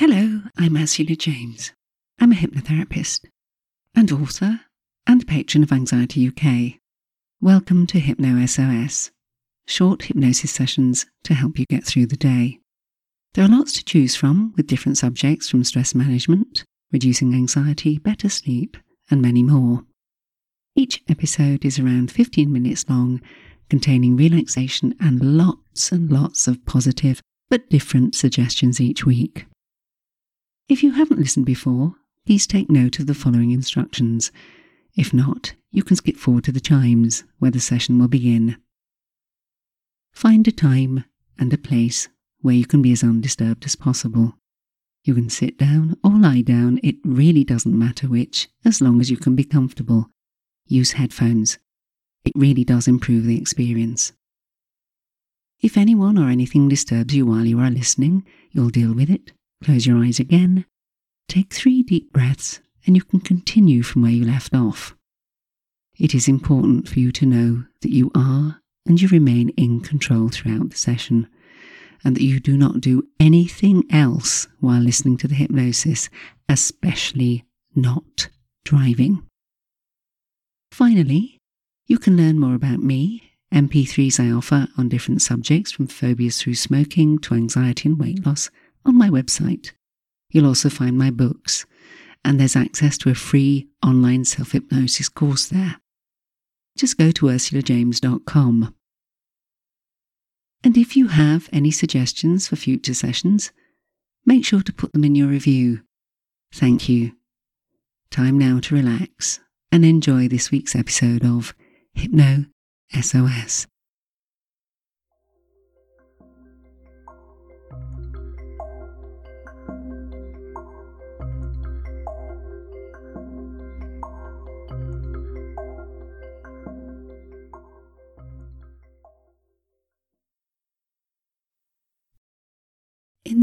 Hello, I'm Ursula James. I'm a hypnotherapist and author and patron of Anxiety UK. Welcome to Hypno SOS, short hypnosis sessions to help you get through the day. There are lots to choose from with different subjects from stress management, reducing anxiety, better sleep, and many more. Each episode is around 15 minutes long, containing relaxation and lots and lots of positive but different suggestions each week. If you haven't listened before, please take note of the following instructions. If not, you can skip forward to the chimes where the session will begin. Find a time and a place where you can be as undisturbed as possible. You can sit down or lie down, it really doesn't matter which, as long as you can be comfortable. Use headphones. It really does improve the experience. If anyone or anything disturbs you while you are listening, you'll deal with it Close your eyes again. Take three deep breaths and you can continue from where you left off. It is important for you to know that you are and you remain in control throughout the session and that you do not do anything else while listening to the hypnosis, especially not driving. Finally, you can learn more about me, MP3s I offer on different subjects from phobias through smoking to anxiety and weight loss on my website. You'll also find my books, and there's access to a free online self hypnosis course there. Just go to ursulajames.com. And if you have any suggestions for future sessions, make sure to put them in your review. Thank you. Time now to relax and enjoy this week's episode of Hypno SOS.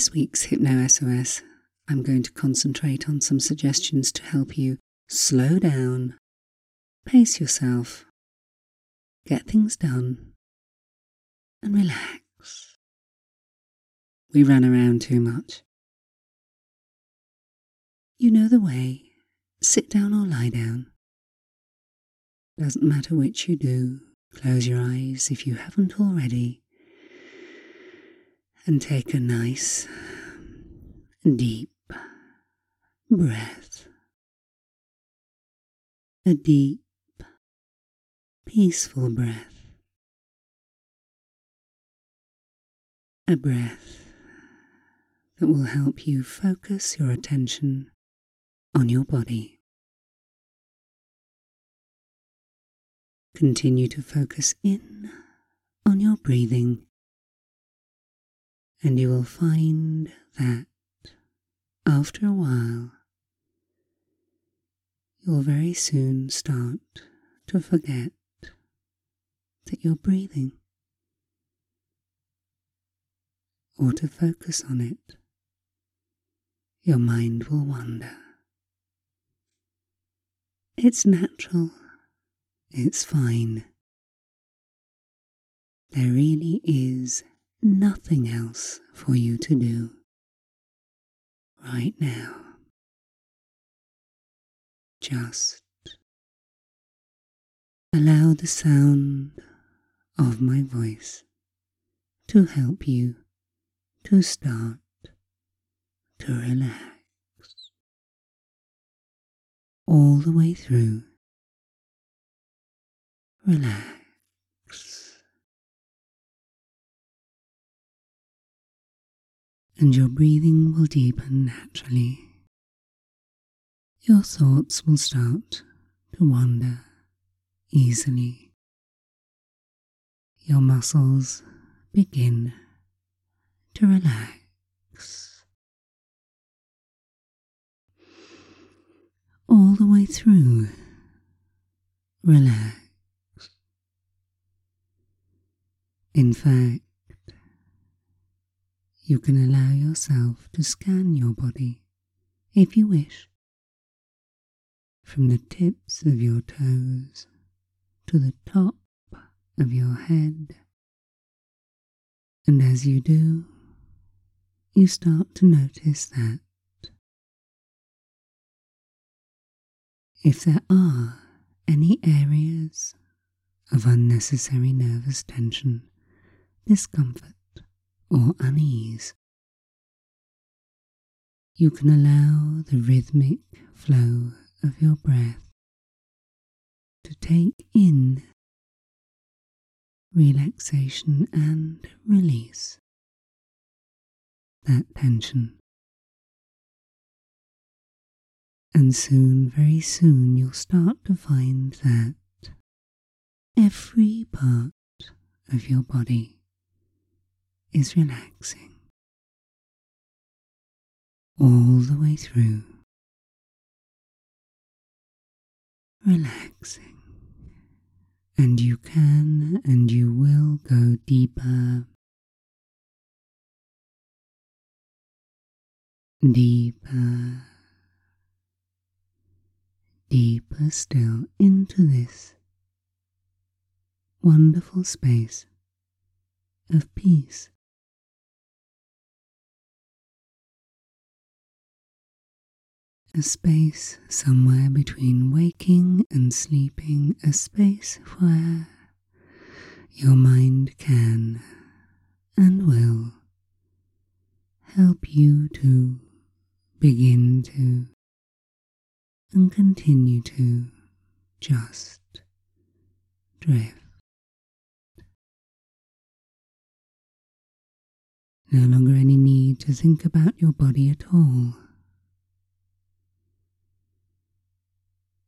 This week's Hypno SOS, I'm going to concentrate on some suggestions to help you slow down, pace yourself, get things done, and relax. We run around too much. You know the way. Sit down or lie down. Doesn't matter which you do. Close your eyes if you haven't already and take a nice, deep breath. A deep, peaceful breath. A breath that will help you focus your attention on your body. Continue to focus in on your breathing and you will find that after a while, you'll very soon start to forget that you're breathing or to focus on it. Your mind will wander. It's natural. It's fine. There really is nothing else for you to do right now. Just allow the sound of my voice to help you to start to relax all the way through. Relax. And your breathing will deepen naturally. Your thoughts will start to wander easily. Your muscles begin to relax. All the way through, relax. In fact, you can allow yourself to scan your body if you wish, from the tips of your toes to the top of your head. And as you do, you start to notice that if there are any areas of unnecessary nervous tension, discomfort, or unease, you can allow the rhythmic flow of your breath to take in relaxation and release that tension. And soon, very soon, you'll start to find that every part of your body is relaxing all the way through. Relaxing. And you can and you will go deeper, deeper, deeper still into this wonderful space of peace. A space somewhere between waking and sleeping, a space where your mind can and will help you to begin to and continue to just drift. No longer any need to think about your body at all.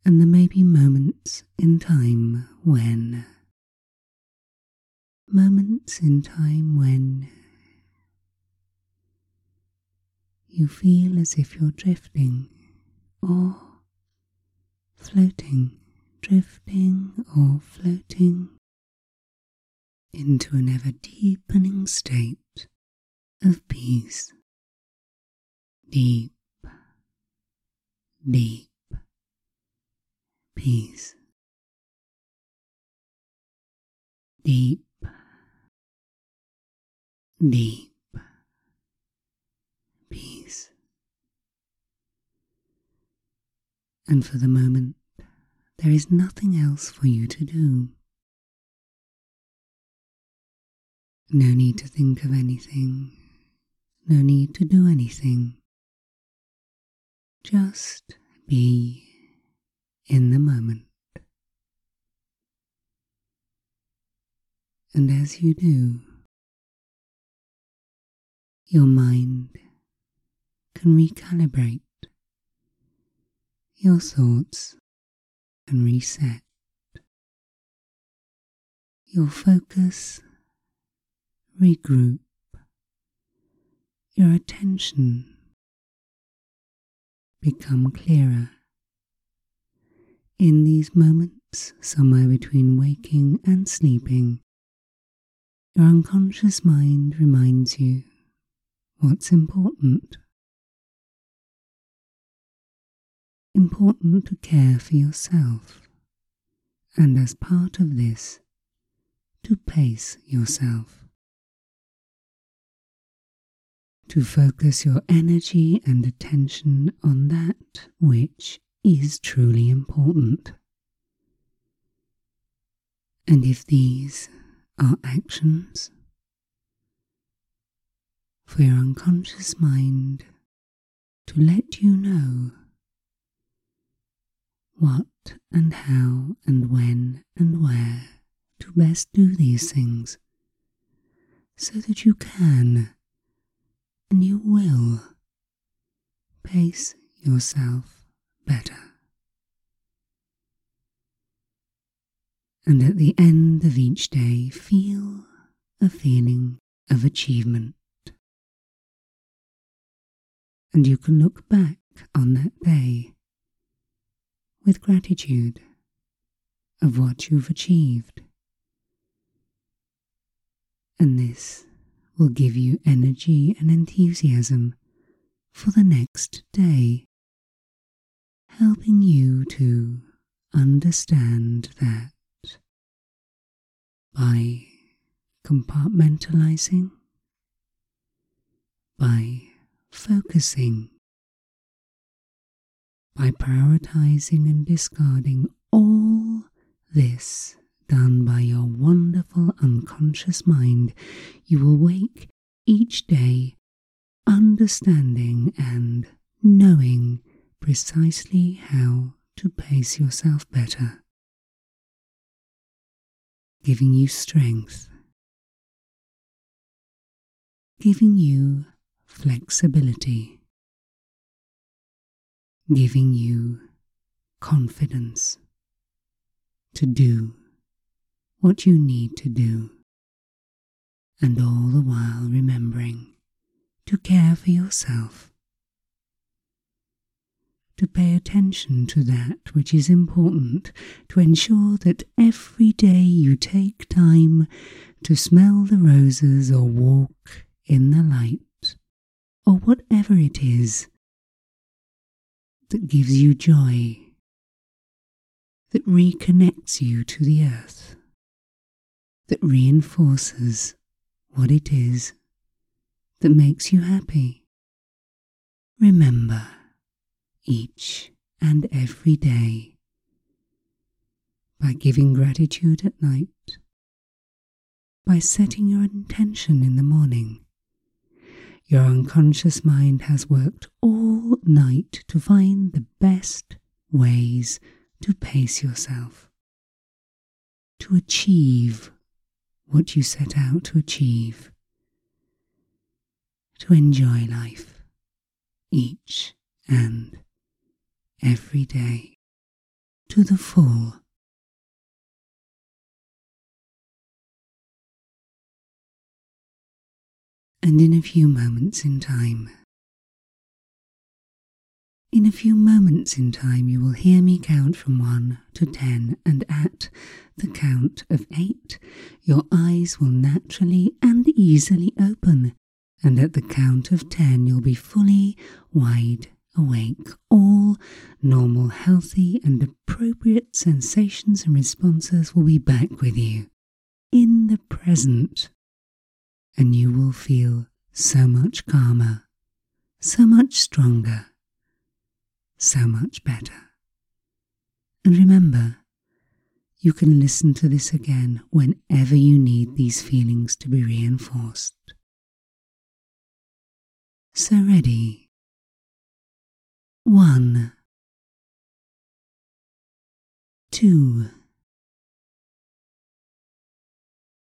And there may be moments in time when, moments in time when you feel as if you're drifting or floating, drifting or floating into an ever deepening state of peace. Deep, deep peace. Deep, deep peace. And for the moment, there is nothing else for you to do. No need to think of anything, no need to do anything. Just be in the moment. And as you do, your mind can recalibrate, your thoughts can reset, your focus regroup, your attention become clearer in these moments, somewhere between waking and sleeping, your unconscious mind reminds you what's important. Important to care for yourself, and as part of this, to pace yourself. To focus your energy and attention on that which is truly important. And if these are actions for your unconscious mind to let you know what and how and when and where to best do these things so that you can and you will pace yourself better. And at the end of each day, feel a feeling of achievement. And you can look back on that day with gratitude of what you've achieved. And this will give you energy and enthusiasm for the next day helping you to understand that by compartmentalizing, by focusing, by prioritizing and discarding all this done by your wonderful unconscious mind, you will wake each day understanding and knowing precisely how to pace yourself better, giving you strength, giving you flexibility, giving you confidence to do what you need to do, and all the while remembering to care for yourself, to pay attention to that which is important, to ensure that every day you take time to smell the roses or walk in the light, or whatever it is that gives you joy, that reconnects you to the earth that reinforces what it is that makes you happy. Remember each and every day by giving gratitude at night, by setting your intention in the morning. Your unconscious mind has worked all night to find the best ways to pace yourself, to achieve what you set out to achieve, to enjoy life each and every day to the full. And in a few moments in time, in a few moments in time, you will hear me count from one to ten, and at the count of eight, your eyes will naturally and easily open, and at the count of ten, you'll be fully wide awake. All normal, healthy, and appropriate sensations and responses will be back with you in the present, and you will feel so much calmer, so much stronger so much better. And remember, you can listen to this again whenever you need these feelings to be reinforced. So ready. One, two,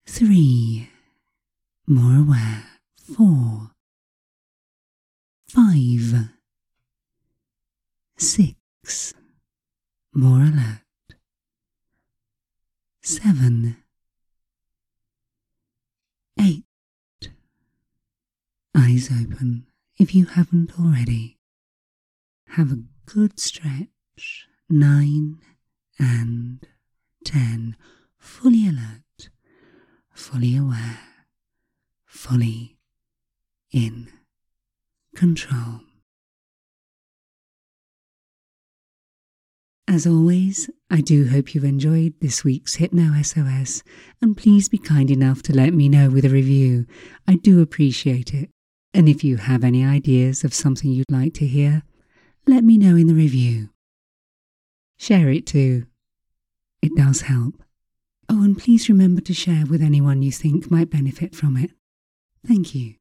three, more aware, four, five, Six. More alert. Seven. Eight. Eyes open if you haven't already. Have a good stretch. Nine and ten. Fully alert, fully aware, fully in control. As always, I do hope you've enjoyed this week's Hypno SOS, and please be kind enough to let me know with a review. I do appreciate it. And if you have any ideas of something you'd like to hear, let me know in the review. Share it too. It does help. Oh, and please remember to share with anyone you think might benefit from it. Thank you.